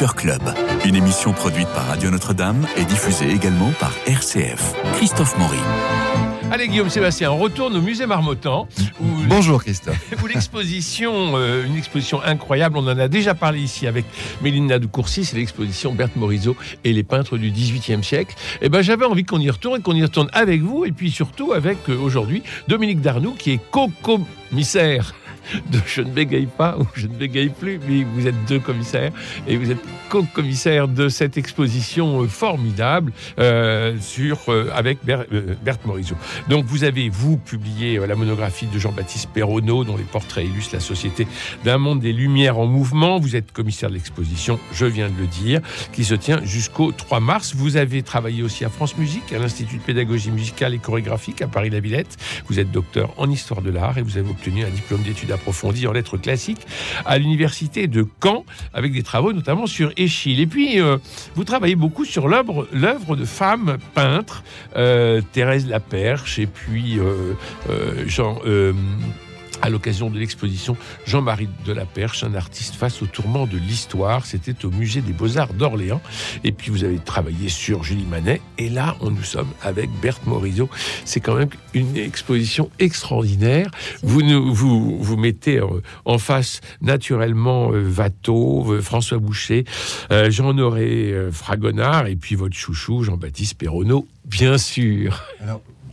Cœur Club, une émission produite par Radio Notre-Dame et diffusée également par RCF. Christophe Maury. Allez Guillaume Sébastien, on retourne au musée Marmottan. Où, Bonjour Christophe. Où l'exposition, euh, une exposition incroyable, on en a déjà parlé ici avec Mélina de Courcy, c'est l'exposition Berthe Morisot et les peintres du XVIIIe siècle. Et ben j'avais envie qu'on y retourne, qu'on y retourne avec vous et puis surtout avec euh, aujourd'hui Dominique Darnoux qui est co-commissaire de je ne bégaye pas ou je ne bégaye plus, mais vous êtes deux commissaires et vous êtes co-commissaire de cette exposition euh, formidable euh, euh, avec Ber, Berthe Morisot. Donc vous avez, vous, publié la monographie de Jean-Baptiste Perronneau dont les portraits illustrent la société d'un monde des lumières en mouvement. Vous êtes commissaire de l'exposition, je viens de le dire, qui se tient jusqu'au 3 mars. Vous avez travaillé aussi à France Musique, à l'Institut de pédagogie musicale et chorégraphique à Paris-la-Villette. Vous êtes docteur en histoire de l'art et vous avez obtenu un diplôme d'études approfondies en lettres classiques à l'université de Caen, avec des travaux notamment sur Échille. Et puis, euh, vous travaillez beaucoup sur l'œuvre l'œuvre de femmes peintres, euh, Thérèse Laperche et puis euh, euh, Jean. À l'occasion de l'exposition Jean-Marie de la Perche, un artiste face au tourment de l'histoire. C'était au musée des Beaux-Arts d'Orléans. Et puis vous avez travaillé sur Julie Manet. Et là, on nous sommes avec Berthe Morisot. C'est quand même une exposition extraordinaire. Vous nous, vous, mettez euh, en face naturellement euh, Watteau, euh, François Boucher, Jean-Honoré euh, Fragonard et puis votre chouchou Jean-Baptiste Perronneau, bien sûr.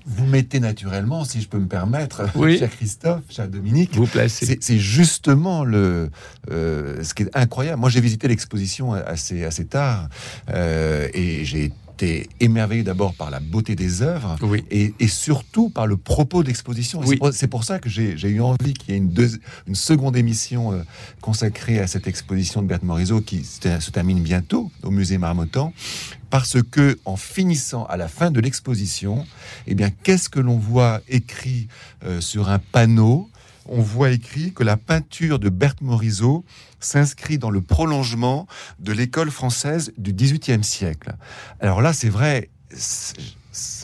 Vous mettez naturellement, si je peux me permettre, Oui. cher Christophe, cher Dominique, Vous placez. c'est justement le, euh, ce qui est incroyable. Moi, j'ai visité l'exposition assez, assez tard euh, et j'ai été émerveillé d'abord par la beauté des œuvres Oui. et, et surtout par le propos d'exposition. Oui. c'est pour- ça que j'ai eu envie qu'il y ait une, deuxi- une seconde émission euh, consacrée à cette exposition de Berthe Morisot qui se, se termine bientôt au musée Marmottan. Parce que en finissant à la fin de l'exposition, eh bien, qu'est-ce que l'on voit écrit euh, sur un panneau On voit écrit que la peinture de Berthe Morisot s'inscrit dans le prolongement de l'école française du XVIIIe siècle. Alors là, c'est vrai,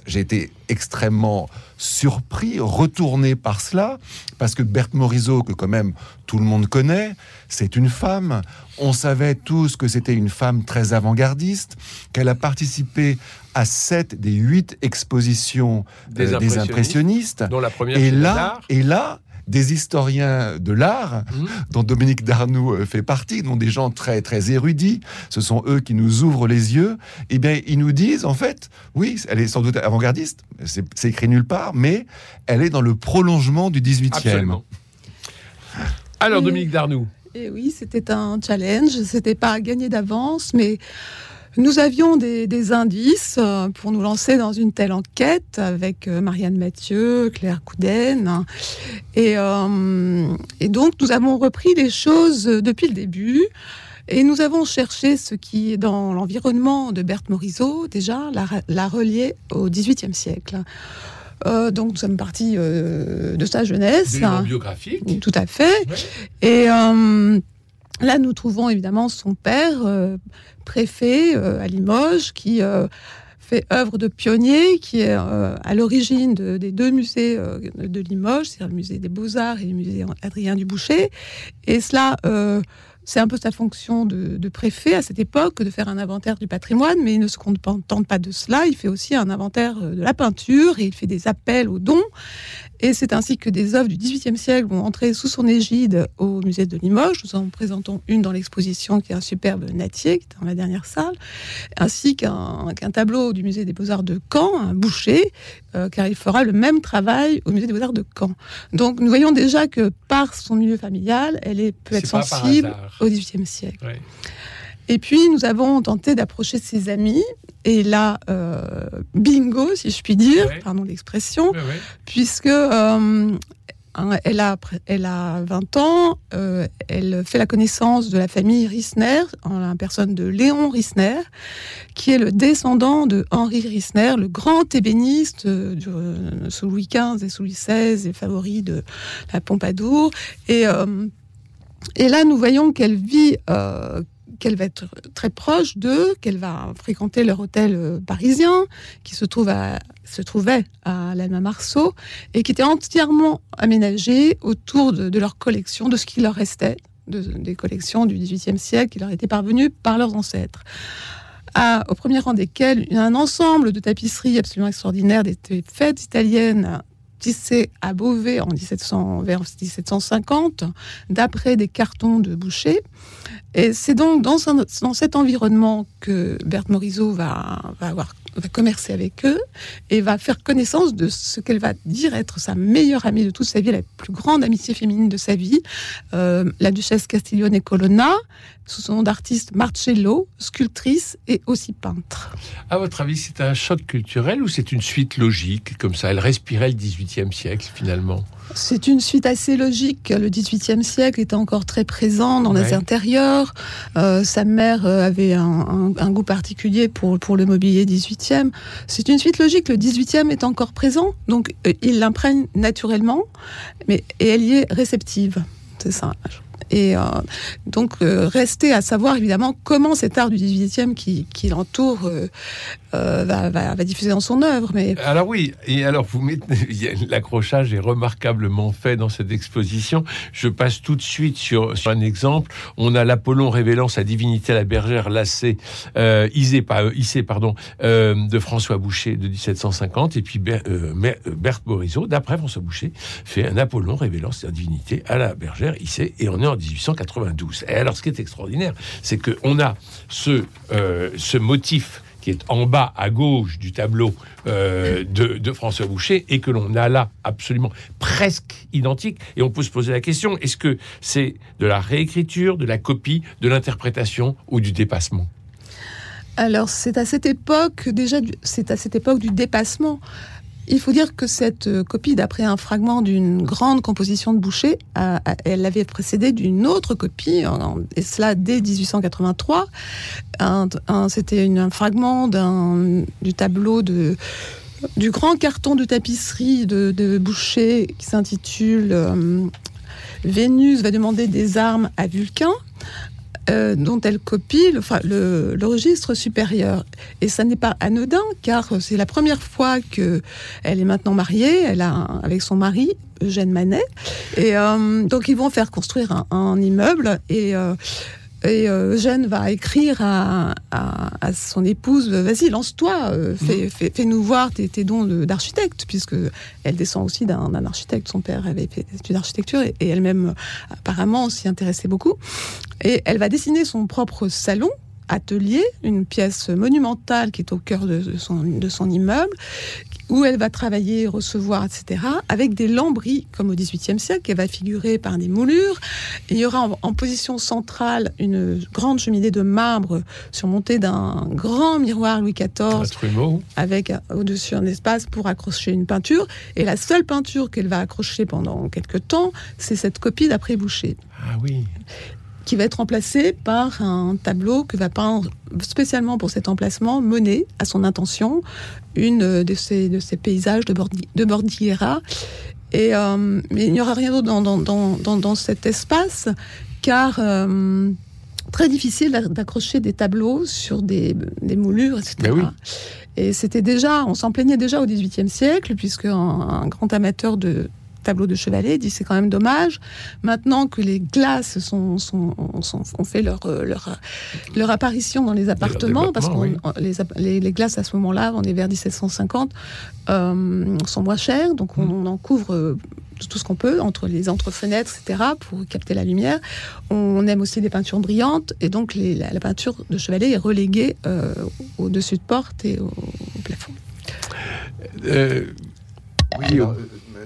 j'ai été extrêmement surpris, retourné par cela, parce que Berthe Morisot, que quand même tout le monde connaît, c'est une femme. On savait tous que c'était une femme très avant-gardiste, qu'elle a participé à sept des huit expositions Des euh, des impressionnistes, dont la première Et là, et là, des historiens de l'art, Mhm. dont Dominique Darnoux euh, fait partie, dont des gens très très érudits, ce sont eux qui nous ouvrent les yeux. Eh bien, ils nous disent en fait, oui, elle est sans doute avant-gardiste, c'est c'est écrit nulle part, mais elle est dans le prolongement du 18e. Absolument. Alors. Dominique Darnoux. Et oui, c'était un challenge. C'était pas gagné d'avance, mais nous avions des, des indices euh, pour nous lancer dans une telle enquête avec euh, Marianne Mathieu, Claire Couden. Et, euh, et donc, nous avons repris les choses depuis le début. Et nous avons cherché ce qui est dans l'environnement de Berthe Morisot, déjà, la, la relier au XVIIIe siècle. Euh, donc, nous sommes partis euh, de sa jeunesse. Hein. biographiques. Tout à fait. Ouais. Et euh, là, nous trouvons évidemment son père, euh, préfet euh, à Limoges, qui euh, fait œuvre de pionnier, qui est à l'origine de- des deux musées de Limoges, c'est-à-dire le musée des Beaux-Arts et le musée Adrien Duboucher. Et cela, c'est un peu sa fonction de, de préfet à cette époque, de faire un inventaire du patrimoine, mais il ne se contente pas de cela, il fait aussi un inventaire euh, de la peinture et il fait des appels aux dons. Et c'est ainsi que des œuvres du XVIIIe siècle vont entrer sous son égide au musée de Limoges. Nous en présentons une dans l'exposition qui est un superbe natier, qui est dans la dernière salle, ainsi qu'un tableau du musée des Beaux-Arts de Caen, un boucher, euh, car il fera le même travail au musée des Beaux-Arts de Caen. Donc nous voyons déjà que par son milieu familial, elle est, peut être C'est pas par sensible hasard. au XVIIIe siècle. Ouais. Et puis, nous avons tenté d'approcher ses amis. Et là, euh, bingo, si je puis dire, Ouais. pardon l'expression, Ouais, puisque euh, elle, a, elle a 20 ans, euh, elle fait la connaissance de la famille Rissner, en la personne de Léon Rissner, qui est le descendant de Henri Rissner, le grand ébéniste du- sous Louis XV et sous Louis XVI, et favori de la Pompadour. Et, et là, nous voyons qu'elle vit, euh, qu'elle va être très proche d'eux, qu'elle va fréquenter leur hôtel euh, parisien, qui se, trouvait à l'Alma Marceau, et qui était entièrement aménagé autour de, leur collection, de ce qui leur restait des collections du XVIIIe siècle qui leur étaient parvenues par leurs ancêtres. Au premier rang desquels un ensemble de tapisseries absolument extraordinaires des fêtes italiennes à Beauvais en 1700, vers 1750, d'après des cartons de boucher. Et c'est donc dans, dans, cet environnement que Berthe Morisot va, va avoir va commercer avec eux et va faire connaissance de ce qu'elle va dire être sa meilleure amie de toute sa vie, la plus grande amitié féminine de sa vie, euh, la duchesse Castiglione Colonna, sous son nom d'artiste Marcello, sculptrice et aussi peintre. À votre avis, c'est un choc culturel ou c'est une suite logique comme ça? Elle respirait le XVIIIe siècle finalement? C'est une suite assez logique. Le XVIIIe siècle était encore très présent dans les intérieurs. Euh, sa mère euh, avait un, goût particulier pour, pour le mobilier XVIIIe. C'est une suite logique. Le XVIIIe est encore présent, donc euh, il l'imprègne naturellement, mais et elle y est réceptive. C'est ça. Et euh, donc, euh, rester à savoir évidemment comment cet art du 18e qui, qui l'entoure euh, va, va, diffuser dans son œuvre. Mais... Alors oui, et alors vous mettez, l'accrochage est remarquablement fait dans cette exposition. Je passe tout de suite sur, un exemple. On a l'Apollon révélant sa divinité à la bergère lacée, Isée, pas, Issée, pardon, de François Boucher de 1750. Et puis Berthe Morisot, d'après François Boucher, fait un Apollon révélant sa divinité à la bergère Issée. Et on est en 1892. Et alors, ce qui est extraordinaire, c'est qu'on a euh, ce motif qui est en bas à gauche du tableau euh, de, François Boucher et que l'on a là absolument presque identique. Et on peut se poser la question est-ce que c'est de la réécriture, de la copie, de l'interprétation ou du dépassement? Alors c'est à cette époque déjà c'est à cette époque du dépassement il faut dire que cette euh, copie, d'après un fragment d'une grande composition de Boucher, elle avait précédé d'une autre copie, et cela dès 1883. C'était un fragment du tableau de, du grand carton de tapisserie de, Boucher qui s'intitule euh, Vénus va demander des armes à Vulcain. Euh, dont elle copie le, le, registre supérieur. Et ça n'est pas anodin, car c'est la première fois que elle est maintenant mariée, elle a avec son mari Eugène Manet, et euh, donc ils vont faire construire un, immeuble. Et euh, et euh, Eugène va écrire à, son épouse Vas-y, lance-toi, euh, mhm. fais-nous voir tes, dons d'architecte, puisque elle descend aussi d'un architecte. Son père avait fait des études d'architecture et, elle-même, apparemment, s'y intéressait beaucoup. Et elle va dessiner son propre salon atelier, une pièce monumentale qui est au cœur de, son, de son immeuble, où elle va travailler, recevoir, etc., avec des lambris, comme au XVIIIe siècle, elle va figurer par des moulures. il y aura en, position centrale une grande cheminée de marbre surmontée d'un grand miroir Louis XIV, avec au-dessus un espace pour accrocher une peinture. Et la seule peinture qu'elle va accrocher pendant quelques temps, c'est cette copie d'après Boucher. Ah oui qui va être remplacé par un tableau que va peindre spécialement pour cet emplacement Monet à son intention, une de ces, de ces paysages de, de Bordiera. Et, euh, il n'y aura rien d'autre dans, dans, dans, dans, cet espace, car euh, très difficile d'accrocher des tableaux sur des, des moulures, etc. Et c'était déjà, on s'en plaignait déjà au XVIIIe siècle, puisque un grand amateur de, tableau de chevalet, dit c'est quand même dommage. Maintenant que les glaces sont, sont, ont fait leur, euh, leur, leur, apparition dans les appartements, parce que les, les, glaces à ce moment-là, on est vers 1750, euh, sont moins chères, donc on, mm. en couvre euh, tout ce qu'on peut entre les entre-fenêtres, etc., pour capter la lumière. On aime aussi des peintures brillantes, et donc la, peinture de chevalet est reléguée au-dessus de porte et au, plafond. oui,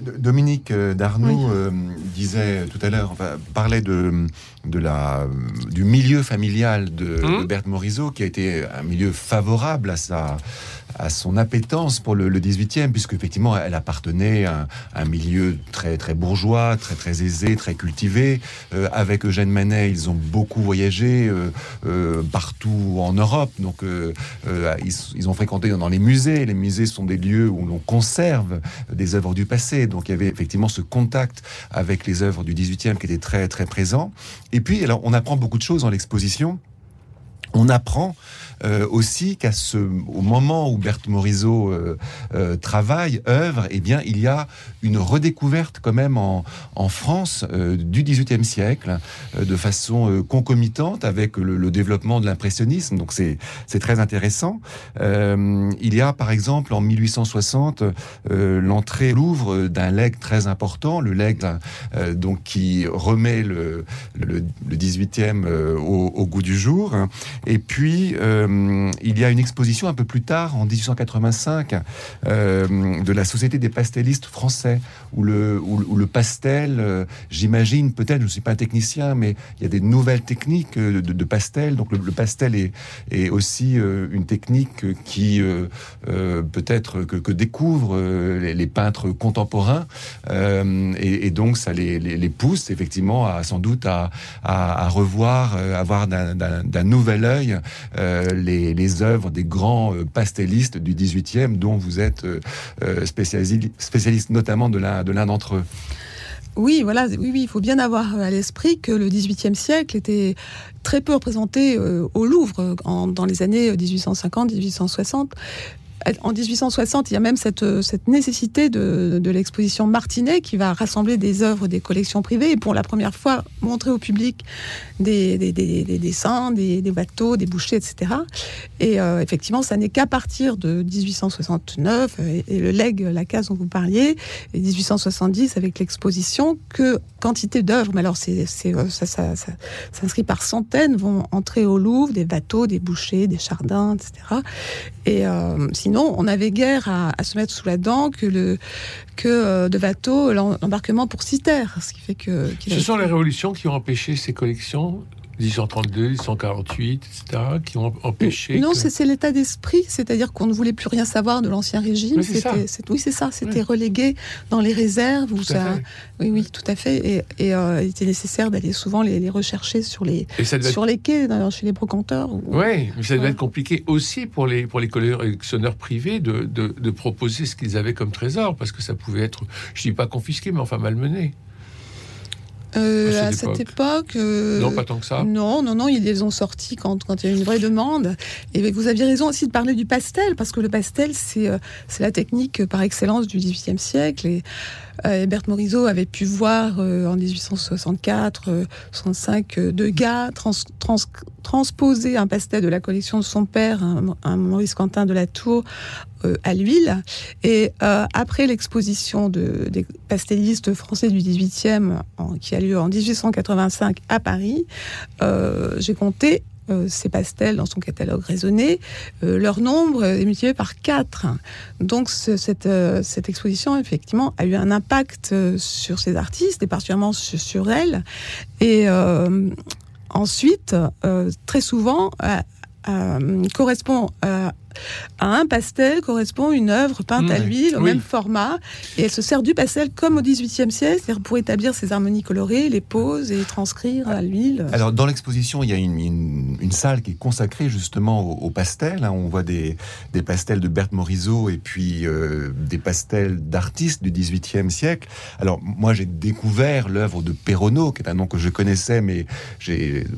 Dominique euh, Darnoux euh, disait tout à l'heure, enfin, parlait de, de la, du milieu familial de, mmh. de Berthe Morisot, qui a été un milieu favorable à sa, à son appétence pour le, 18e, puisque effectivement elle appartenait à, un milieu très très bourgeois, très très aisé, très cultivé. Euh, avec Eugène Manet, ils ont beaucoup voyagé euh, euh, partout en Europe, donc ils, ont fréquenté dans les musées. Les musées sont des lieux où l'on conserve des œuvres du passé, donc il y avait effectivement ce contact avec les œuvres du 18e qui était très très présent. Et puis alors, on apprend beaucoup de choses dans l'exposition on apprend euh, aussi qu'à ce, au moment où Berthe Morisot euh, euh, travaille, œuvre, eh bien, il y a une redécouverte quand même en, en France du XVIIIe siècle, de façon concomitante avec le, développement de l'impressionnisme. Donc c'est c'est très intéressant. il y a par exemple en 1860 l'entrée Louvre d'un legs très important, le legs donc qui remet le, le, le 18e au, au, goût du jour. Et puis euh, il y a une exposition un peu plus tard, en 1885, euh, de la Société des pastellistes français, où le, où, le pastel, euh, j'imagine, peut-être, je ne suis pas un technicien, mais il y a des nouvelles techniques de, pastel. Donc le, pastel est, est aussi une technique qui peut-être que, découvrent les, peintres contemporains, et, donc ça les, les, pousse effectivement à sans doute à, à, revoir, avoir d'un nouvel œil les, œuvres des grands euh, pastellistes du 18e, dont vous êtes euh, euh, spécialiste, spécialiste notamment de l'un de l'un d'entre eux. Oui, voilà, oui, oui, il faut bien avoir à l'esprit que le XVIIIe siècle était très peu représenté au Louvre dans les années 1850-1860 en 1860, il y a même cette, euh, nécessité de, l'exposition Martinet qui va rassembler des œuvres des collections privées et pour la première fois montrer au public des, des, des, des dessins, des, bateaux, des bouchers, etc. Et euh, effectivement, ça n'est qu'à partir de 1869 et, et, le leg, la case dont vous parliez, et 1870 avec l'exposition que quantité d'œuvres, mais alors c'est, euh, ça, ça, s'inscrit par centaines, vont entrer au Louvre, des bateaux, des bouchers, des chardins, etc. Et euh, sinon, on avait guère à, à, se mettre sous la dent que, le, que euh, de bateaux, l'embarquement pour Citer, ce qui fait que... Ce sont les révolutions qui ont empêché ces collections 1832, 1848, etc., qui ont empêché. Non, c'est l'état d'esprit, c'est-à-dire qu'on ne voulait plus rien savoir de l'ancien régime. Oui, c'est ça. C'était relégué dans les réserves. Où ça... Oui, oui, tout à fait. Et, euh, il était nécessaire d'aller souvent les, rechercher sur les, sur les quais, chez les brocanteurs. Oui, mais ça devait être compliqué aussi pour les, pour les collectionneurs privés de, de, de proposer ce qu'ils avaient comme trésor, parce que ça pouvait être, je dis pas confisqué, mais enfin malmené. Euh, à cette époque, euh, non, pas tant que ça. Non, non, non, ils les ont sortis quand, quand il y a une vraie demande. Et vous aviez raison aussi de parler du pastel, parce que le pastel, c'est euh, c'est la technique par excellence du XVIIIe siècle. Et euh, Berthe Morisot avait pu voir en 1864, 65, Degas trans, trans, transposer un pastel de la collection de son père, un, Maurice Quentin de la Tour, à l'huile. Et après l'exposition de, des pastellistes français du 18e, qui a lieu en 1885 à Paris, euh, j'ai compté euh, ces pastels dans son catalogue raisonné, euh, leur nombre est multiplié par 4. Donc cette, cette, exposition, effectivement, a eu un impact sur ces artistes, et particulièrement sur, sur elle. Et ensuite, très souvent, correspond à à un pastel correspond une œuvre peinte à l'huile au même format et elle se sert du pastel comme au XVIIIe siècle, c'est-à-dire pour établir ces harmonies colorées, les poses et transcrire à l'huile. Alors dans l'exposition, il y a une, une, salle qui est consacrée justement au, pastel. Hein. On voit des, des, pastels de Berthe Morisot et puis euh, des pastels d'artistes du XVIIIe siècle. Alors moi j'ai découvert l'œuvre de Perronneau, qui est un nom que je connaissais, mais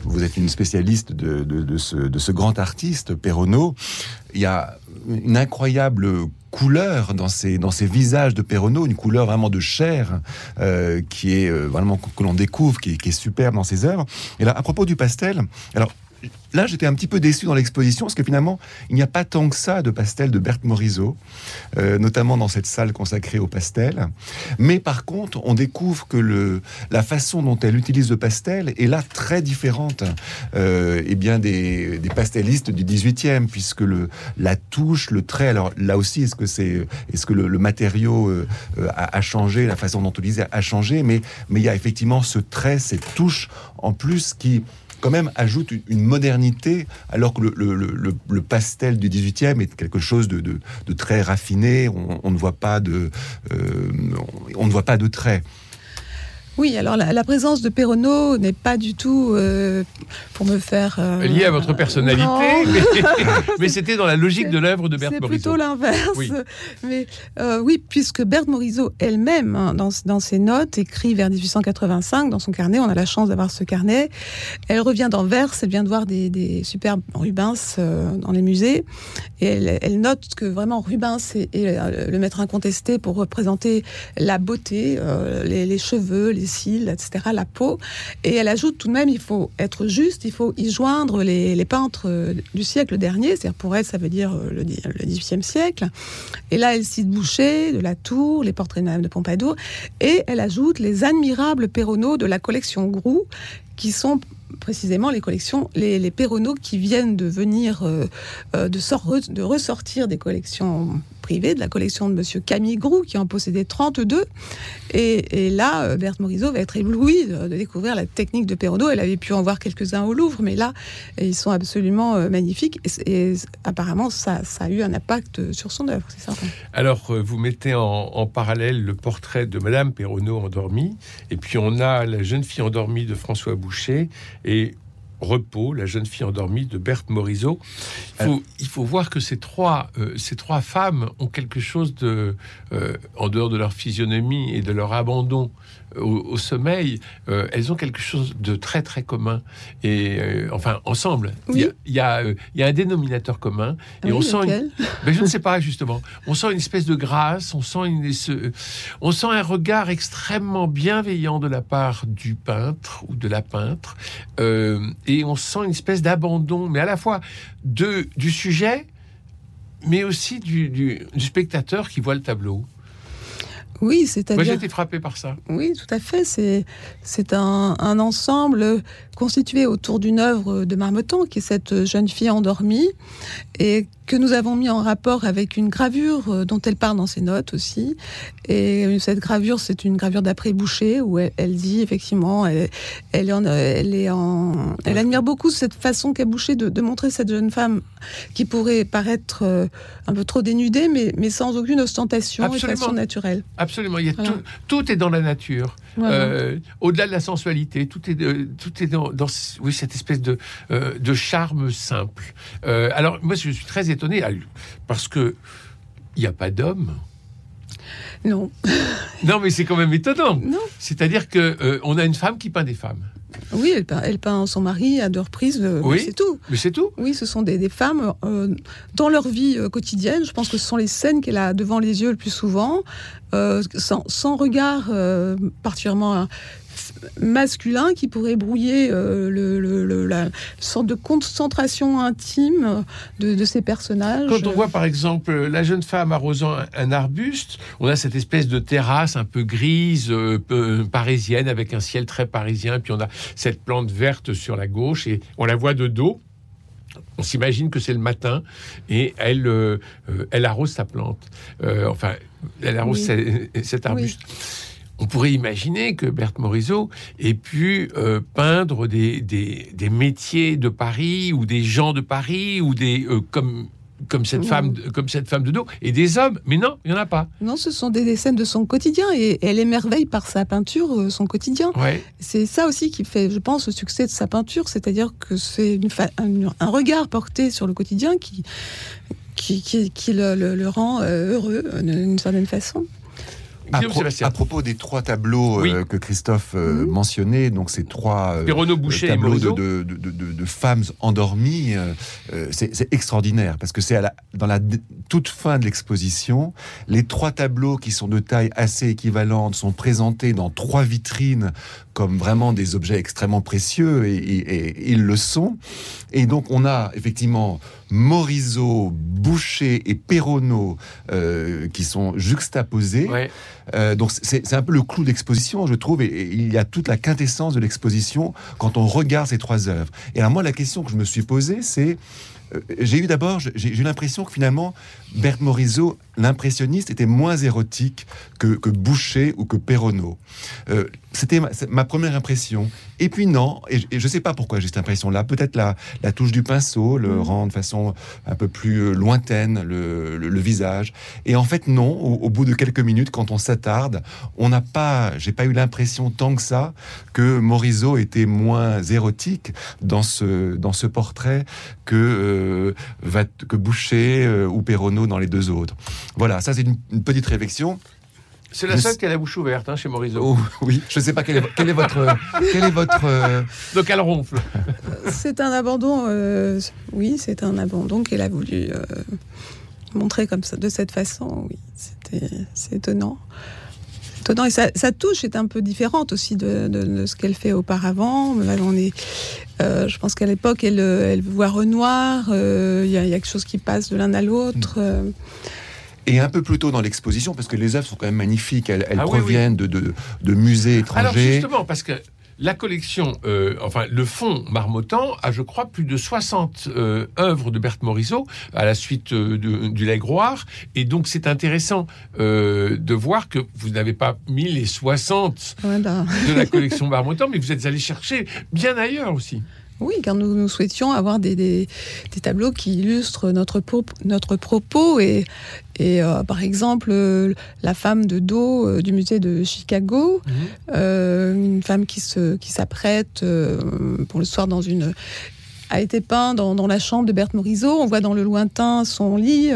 vous êtes une spécialiste de, de, de, ce, de ce grand artiste, Perronneau. Il y a une incroyable couleur dans ces, dans ces visages de Perronneau, une couleur vraiment de chair euh, qui est euh, vraiment que l'on découvre, qui, qui, est superbe dans ses œuvres. Et là, à propos du pastel, alors là, j'étais un petit peu déçu dans l'exposition parce que finalement, il n'y a pas tant que ça de pastel de Berthe Morisot, euh, notamment dans cette salle consacrée au pastel. Mais par contre, on découvre que la façon dont elle utilise le pastel est là très différente euh, et bien des, pastelistes du 18e, puisque la touche, le trait, alors là aussi, est-ce que, le, matériau euh, a, changé, la façon dont on l'utilise a changé, mais, mais il y a effectivement ce trait, cette touche en plus qui quand même ajoute une, modernité, alors que le, pastel du 18e est quelque chose de, très raffiné. On, ne voit pas de, euh, on ne voit pas de traits. Oui, alors la, la présence de Perronneau n'est pas du tout euh, pour me faire. euh, Lié à votre personnalité, mais, mais c'était dans la logique de l'œuvre de Berthe C'est Morisot. plutôt l'inverse. Oui. Mais euh, oui, puisque Berthe Morisot elle-même, hein, dans, dans ses notes, écrit vers 1885 dans son carnet, on a la chance d'avoir ce carnet, elle revient d'Anvers, elle vient de voir des, des superbes Rubens euh, dans les musées, et elle, elle note que vraiment Rubens est, est, le maître incontesté pour représenter la beauté, les, les cheveux, les cils, etc., la peau. Et elle ajoute tout de même, il faut être juste, il faut y joindre les, les peintres euh, du siècle dernier, c'est-à-dire pour elle, ça veut dire euh, le, le 18e siècle. Et là, elle cite Boucher, de la Tour, les portraits de Madame de Pompadour, et elle ajoute les admirables Perronneaux de la collection Grou, qui sont précisément les collections, les, les qui viennent de venir, euh, de, sor- de ressortir des collections privées, de la collection de Monsieur Camille Grou, qui en possédait 32. Et, et là, euh, Berthe Morisot va être éblouie de, découvrir la technique de Perronneau. Elle avait pu en voir quelques-uns au Louvre, mais là, ils sont absolument euh, magnifiques. Et, apparemment, ça, a eu un impact sur son œuvre, c'est certain. Alors, euh, vous mettez en, parallèle le portrait de Madame Perronneau endormie, et puis on a la jeune fille endormie de François Boucher, Repos, la jeune fille endormie de Berthe Morisot. Il faut, voir que ces trois, euh, ces trois femmes ont quelque chose de, euh, en dehors de leur physionomie et de leur abandon au, au sommeil, euh, elles ont quelque chose de très très commun. Et euh, enfin, ensemble, il y a- Oui. il y, a, euh, il y a un dénominateur commun. Et Oui, on sent une, ben, je ne sais pas justement. On sent une espèce de grâce, on sent, une, ce- on sent un regard extrêmement bienveillant de la part du peintre ou de la peintre, euh, et on sent une espèce d'abandon, mais à la fois de, du sujet, mais aussi du, du- du spectateur qui voit le tableau. Oui, Moi, j'ai c'est-à-dire. été frappé par ça. Oui, tout à fait. C'est c'est un, un ensemble constitué autour d'une œuvre de Marmottan, qui est cette jeune fille endormie, et que nous avons mis en rapport avec une gravure euh, dont elle parle dans ses notes aussi. Et cette gravure, c'est une gravure d'après Boucher, où elle, elle dit effectivement, elle, elle, est en, elle, est en- elle admire beaucoup cette façon qu'a Boucher de, de montrer cette jeune femme qui pourrait paraître euh, un peu trop dénudée, mais, mais sans aucune ostentation et Absolument. façon naturelle. Absolument. Il y a Voilà. tout, tout est dans la nature. Voilà. Euh, Au-delà de la sensualité, tout est, tout est dans, dans oui, cette espèce de, euh, de charme simple. Euh, alors, moi, je suis très étonné ah, parce que il n'y a pas d'homme. Non, Non, mais c'est quand même étonnant. C'est-à-dire que euh, on a une femme qui peint des femmes. Oui, elle peint, elle peint son mari à deux reprises, euh, Oui. c'est tout. Mais c'est tout. Oui, ce sont des, des femmes euh, dans leur vie quotidienne. Je pense que ce sont les scènes qu'elle a devant les yeux le plus souvent, sans, sans regard particulièrement f- masculin qui pourrait brouiller euh, le, le- le- la sorte de concentration intime de, de ces personnages. Quand on voit par exemple la jeune femme arrosant un, un arbuste, on a cette espèce de terrasse un peu grise, euh, peu- parisienne, avec un ciel très parisien, puis on a cette plante verte sur la gauche et on la voit de dos. On s'imagine que c'est le matin et elle, euh, euh, elle arrose sa plante. Euh, enfin, elle arrose Oui. cet arbuste. On pourrait imaginer que Berthe Morisot ait pu euh, peindre des, des, des métiers de Paris ou des gens de Paris ou des euh, comme comme cette femme de- comme cette femme de dos et des hommes. Mais non, il y en a pas. Non, ce sont des, scènes de son quotidien et, elle émerveille par sa peinture euh, son quotidien. Ouais. C'est ça aussi qui fait, je pense, le succès de sa peinture, c'est-à-dire que c'est un, regard porté sur le quotidien qui, qui, qui, qui le, le- le rend heureux d'une certaine façon. À, Guillaume pro- Sébastien. à propos des trois tableaux Oui. euh, que Christophe euh, Mhm. mentionnait, donc ces trois euh, Boucher tableaux de, Morisot. de, de- de- de femmes endormies, c'est extraordinaire parce que c'est dans la toute fin de l'exposition. Les trois tableaux qui sont de taille assez équivalente sont présentés dans trois vitrines comme vraiment des objets extrêmement précieux et, et- et ils le sont. Et donc on a effectivement Morisot, Boucher et Perronneau euh, qui sont juxtaposés. Ouais. Euh, donc c'est un peu le clou d'exposition, je trouve, et, il y a toute la quintessence de l'exposition quand on regarde ces trois œuvres. Et alors moi, la question que je me suis posée, c'est, euh, j'ai eu d'abord, j'ai eu l'impression que finalement, Berthe Morisot l'impressionniste était moins érotique que, que Boucher ou que Perronneau. Euh, c'était ma, première impression. Et puis non, et, je ne sais pas pourquoi j'ai cette impression-là. Peut-être la, la, touche du pinceau le mm. rend de façon un peu plus euh, lointaine le, le, visage. Et en fait non, au, bout de quelques minutes, quand on s'attarde, on n'a pas, j'ai pas eu l'impression tant que ça que Morisot était moins érotique dans ce dans ce portrait que euh, que Boucher euh, ou Perronneau dans les deux autres. Voilà, ça c'est une, une petite réflexion. C'est la seule qui a la bouche ouverte hein, chez Morisot. Oh, oui, je ne sais pas quel est, quel est votre. quel est votre euh, Donc elle ronfle. C'est un abandon, euh, oui, c'est un abandon qu'elle a voulu euh, montrer comme ça, de cette façon. Oui, c'est étonnant. étonnant. Et sa, touche est un peu différente aussi de, ce qu'elle fait auparavant. On est, je pense qu'à l'époque, elle, elle, voit Renoir, il y, a quelque chose qui passe de l'un à l'autre. Mm. Et un peu plus tôt dans l'exposition, parce que les œuvres sont quand même magnifiques, elles, ah proviennent De, de, musées étrangers. Alors justement, parce que la collection, euh, enfin le fonds Marmottan a, je crois, plus de 60 euh, œuvres de Berthe Morisot à la suite euh, du Legroir. Et donc c'est intéressant de voir que vous n'avez pas mis les 60 de la collection Marmottan, mais vous êtes allé chercher bien ailleurs aussi. Oui, car nous, nous souhaitions avoir des, des, tableaux qui illustrent notre, notre propos. Et, et euh, par exemple, euh, la femme de dos euh, du musée de Chicago, mhm. une femme qui s'apprête qui pour le soir dans une a été peint dans, la chambre de Berthe Morisot. On voit dans le lointain son lit,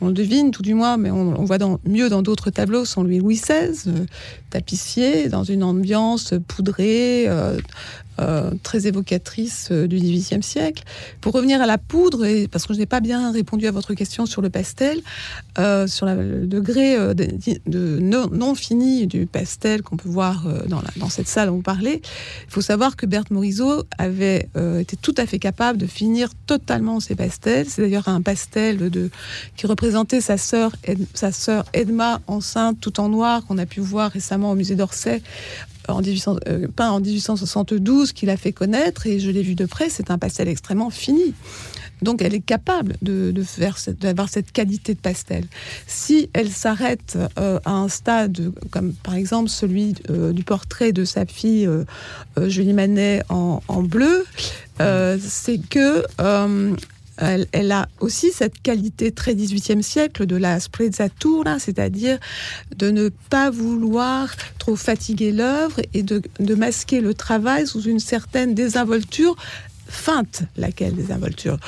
on le devine tout du moins, mais on, voit dans, mieux dans d'autres tableaux son Louis XVI, tapissier, dans une ambiance poudrée, euh, très évocatrice euh, du XVIIIe siècle. Pour revenir à la poudre, et parce que je n'ai pas bien répondu à votre question sur le pastel, euh, sur le degré de, non, fini du pastel qu'on peut voir dans, dans, cette salle dont vous parlez, il faut savoir que Berthe Morisot avait été tout à fait capable de finir totalement ses pastels. C'est d'ailleurs un pastel de, qui représentait sa sœur, sa sœur Edma enceinte tout en noir qu'on a pu voir récemment au musée d'Orsay en 1800, euh, peint en 1872 qu'il a fait connaître et je l'ai vu de près, c'est un pastel extrêmement fini. Donc elle est capable de, faire d'avoir cette qualité de pastel. Si elle s'arrête euh, à un stade comme par exemple celui euh, du portrait de sa fille Julie Manet en, en bleu, c'est que elle, a aussi cette qualité très 18e siècle de la sprezzatura, c'est-à-dire de ne pas vouloir trop fatiguer l'œuvre et de, de masquer le travail sous une certaine désinvolture feinte, laquelle désinvolture?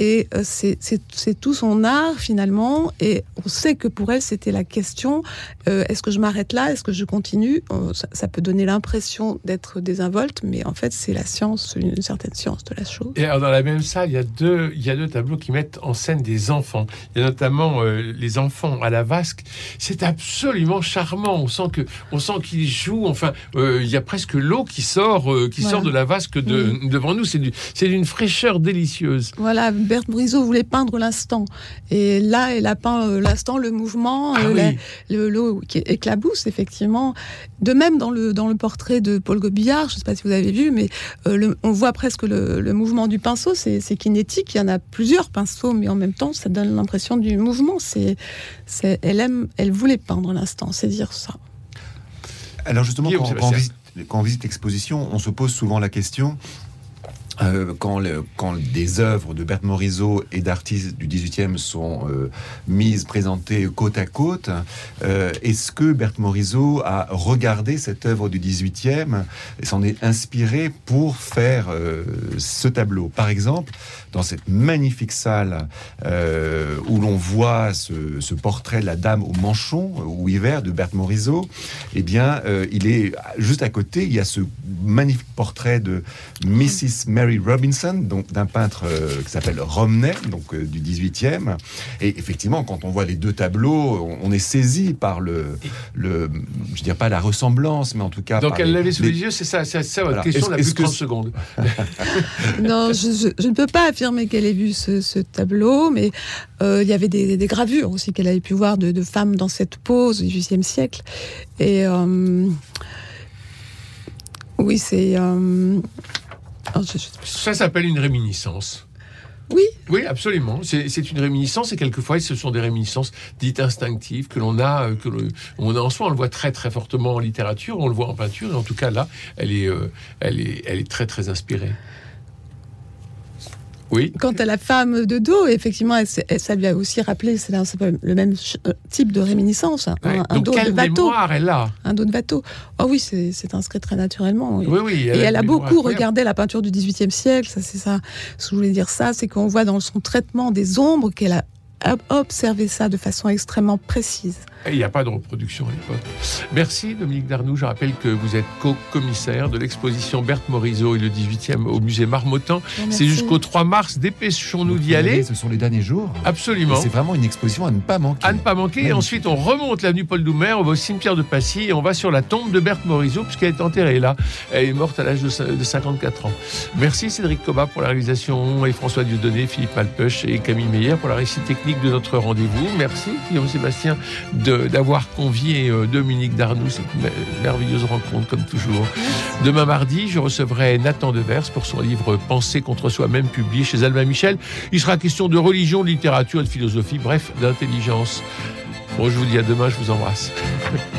Et euh, c'est tout son art finalement. Et on sait que pour elle, c'était la question euh, est-ce que je m'arrête là? Est-ce que je continue? Euh, ça, peut donner l'impression d'être désinvolte, mais en fait, c'est la science, une certaine science de la chose. Et alors, dans la même salle, il y a deux, il y a deux tableaux qui mettent en scène des enfants. Il y a notamment les enfants à la vasque. C'est absolument charmant. On sent que, on sent qu'ils jouent. Enfin, il y a presque l'eau qui sort, qui sort de la vasque de, devant nous. C'est d'une fraîcheur délicieuse. Voilà Berthe Morisot voulait peindre l'instant. Et là, elle a peint euh, l'instant, le mouvement, ah euh, l'eau qui éclabousse, effectivement. De même, dans le, dans le portrait de Paul Gobillard, je ne sais pas si vous avez vu, mais euh, on voit presque le, mouvement du pinceau, c'est kinétique. Il y en a plusieurs pinceaux, mais en même temps, ça donne l'impression du mouvement. C'est, elle, aime, elle voulait peindre l'instant, c'est dire ça. Alors justement, quand, quand on visite l'exposition, on se pose souvent la question euh, quand, quand, des œuvres de Berthe Morisot et d'artistes du 18e sont euh, mises, présentées côte à côte, euh, est-ce que Berthe Morisot a regardé cette œuvre du 18e et s'en est inspiré pour faire ce tableau? Par exemple, dans cette magnifique salle où l'on voit ce, portrait de la dame au manchon ou hiver de Berthe Morisot, eh bien, il est juste à côté, il y a ce magnifique portrait de Mrs. Mary Robinson, donc d'un peintre euh, qui s'appelle Romney, donc euh, du 18e. Et effectivement, quand on voit les deux tableaux, on, est saisi par le, le, je dirais pas la ressemblance, mais en tout cas. Donc elle l'avait sous les... yeux, c'est ça, c'est ça votre question la plus que... 30 secondes. non, je, ne peux pas qu'elle ait vu ce, tableau, mais euh, il y avait des, gravures aussi qu'elle avait pu voir de, femmes dans cette pose du 18e siècle. Et oui, c'est ça s'appelle une réminiscence. Oui. Oui, absolument. C'est une réminiscence et quelquefois ce sont des réminiscences dites instinctives que l'on a, euh, que le- on a en soi. On le voit très très fortement en littérature, on le voit en peinture. Et en tout cas là, elle est, euh, elle est, elle est très très inspirée. Oui. Quant à la femme de dos, effectivement, elle, s'est- elle- ça lui a aussi rappelé, c'est le même euh, type de réminiscence, un, Ouais. un dos de bateau. elle a Un dos de bateau. Oh oui, c'est inscrit très naturellement. oui. Oui, oui. Et elle a beaucoup regardé la peinture du XVIIIe siècle, ça c'est ça. Ce que je voulais dire ça, c'est qu'on voit dans son traitement des ombres qu'elle a ob- observé ça de façon extrêmement précise. Et Il n'y a pas de reproduction à l'époque. Merci Dominique Darnoux. Je rappelle que vous êtes co-commissaire de l'exposition Berthe Morisot et le 18e au musée Marmottan. C'est jusqu'au 3 mars. Dépêchons-nous d'y aller. Ce sont les derniers jours. Absolument. C'est vraiment une exposition à ne pas manquer. À ne pas manquer. Et ensuite, on remonte l'avenue Paul Doumer, on va au cimetière de Passy et on va sur la tombe de Berthe Morisot, puisqu'elle est enterrée là. Elle est morte à l'âge de cin- de 54 ans. Merci Cédric Coba pour la réalisation et François Dieudonné, Philippe Malpeuch et Camille Meyer pour la récite technique de notre rendez-vous. Merci Guillaume Sébastien d'avoir convié euh, Dominique Darnoux, cette me- merveilleuse rencontre comme toujours. Demain mardi, je recevrai Nathan Devers pour son livre Penser contre soi-même publié chez Albin Michel. Il sera question de religion, de littérature, de philosophie, bref, d'intelligence. Bon, je vous dis à demain, je vous embrasse.